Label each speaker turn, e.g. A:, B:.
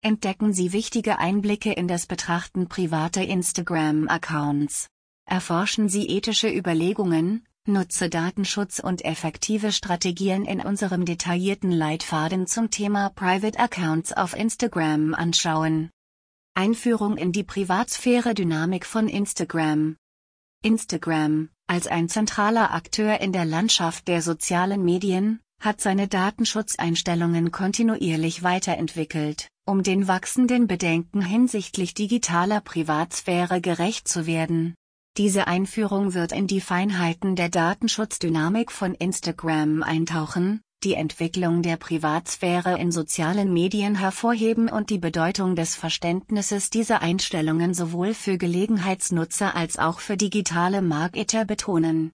A: entdecken Sie wichtige Einblicke in das Betrachten privater Instagram-Accounts. Erforschen Sie ethische Überlegungen, nutze Datenschutz und effektive Strategien in unserem detaillierten Leitfaden zum Thema Private Accounts auf Instagram anschauen. Einführung in die Privatsphäre-Dynamik von Instagram. Instagram, als ein zentraler Akteur in der Landschaft der sozialen Medien, hat seine Datenschutzeinstellungen kontinuierlich weiterentwickelt, um den wachsenden Bedenken hinsichtlich digitaler Privatsphäre gerecht zu werden. Diese Einführung wird in die Feinheiten der Datenschutzdynamik von Instagram eintauchen, die Entwicklung der Privatsphäre in sozialen Medien hervorheben und die Bedeutung des Verständnisses dieser Einstellungen sowohl für Gelegenheitsnutzer als auch für digitale Marketer betonen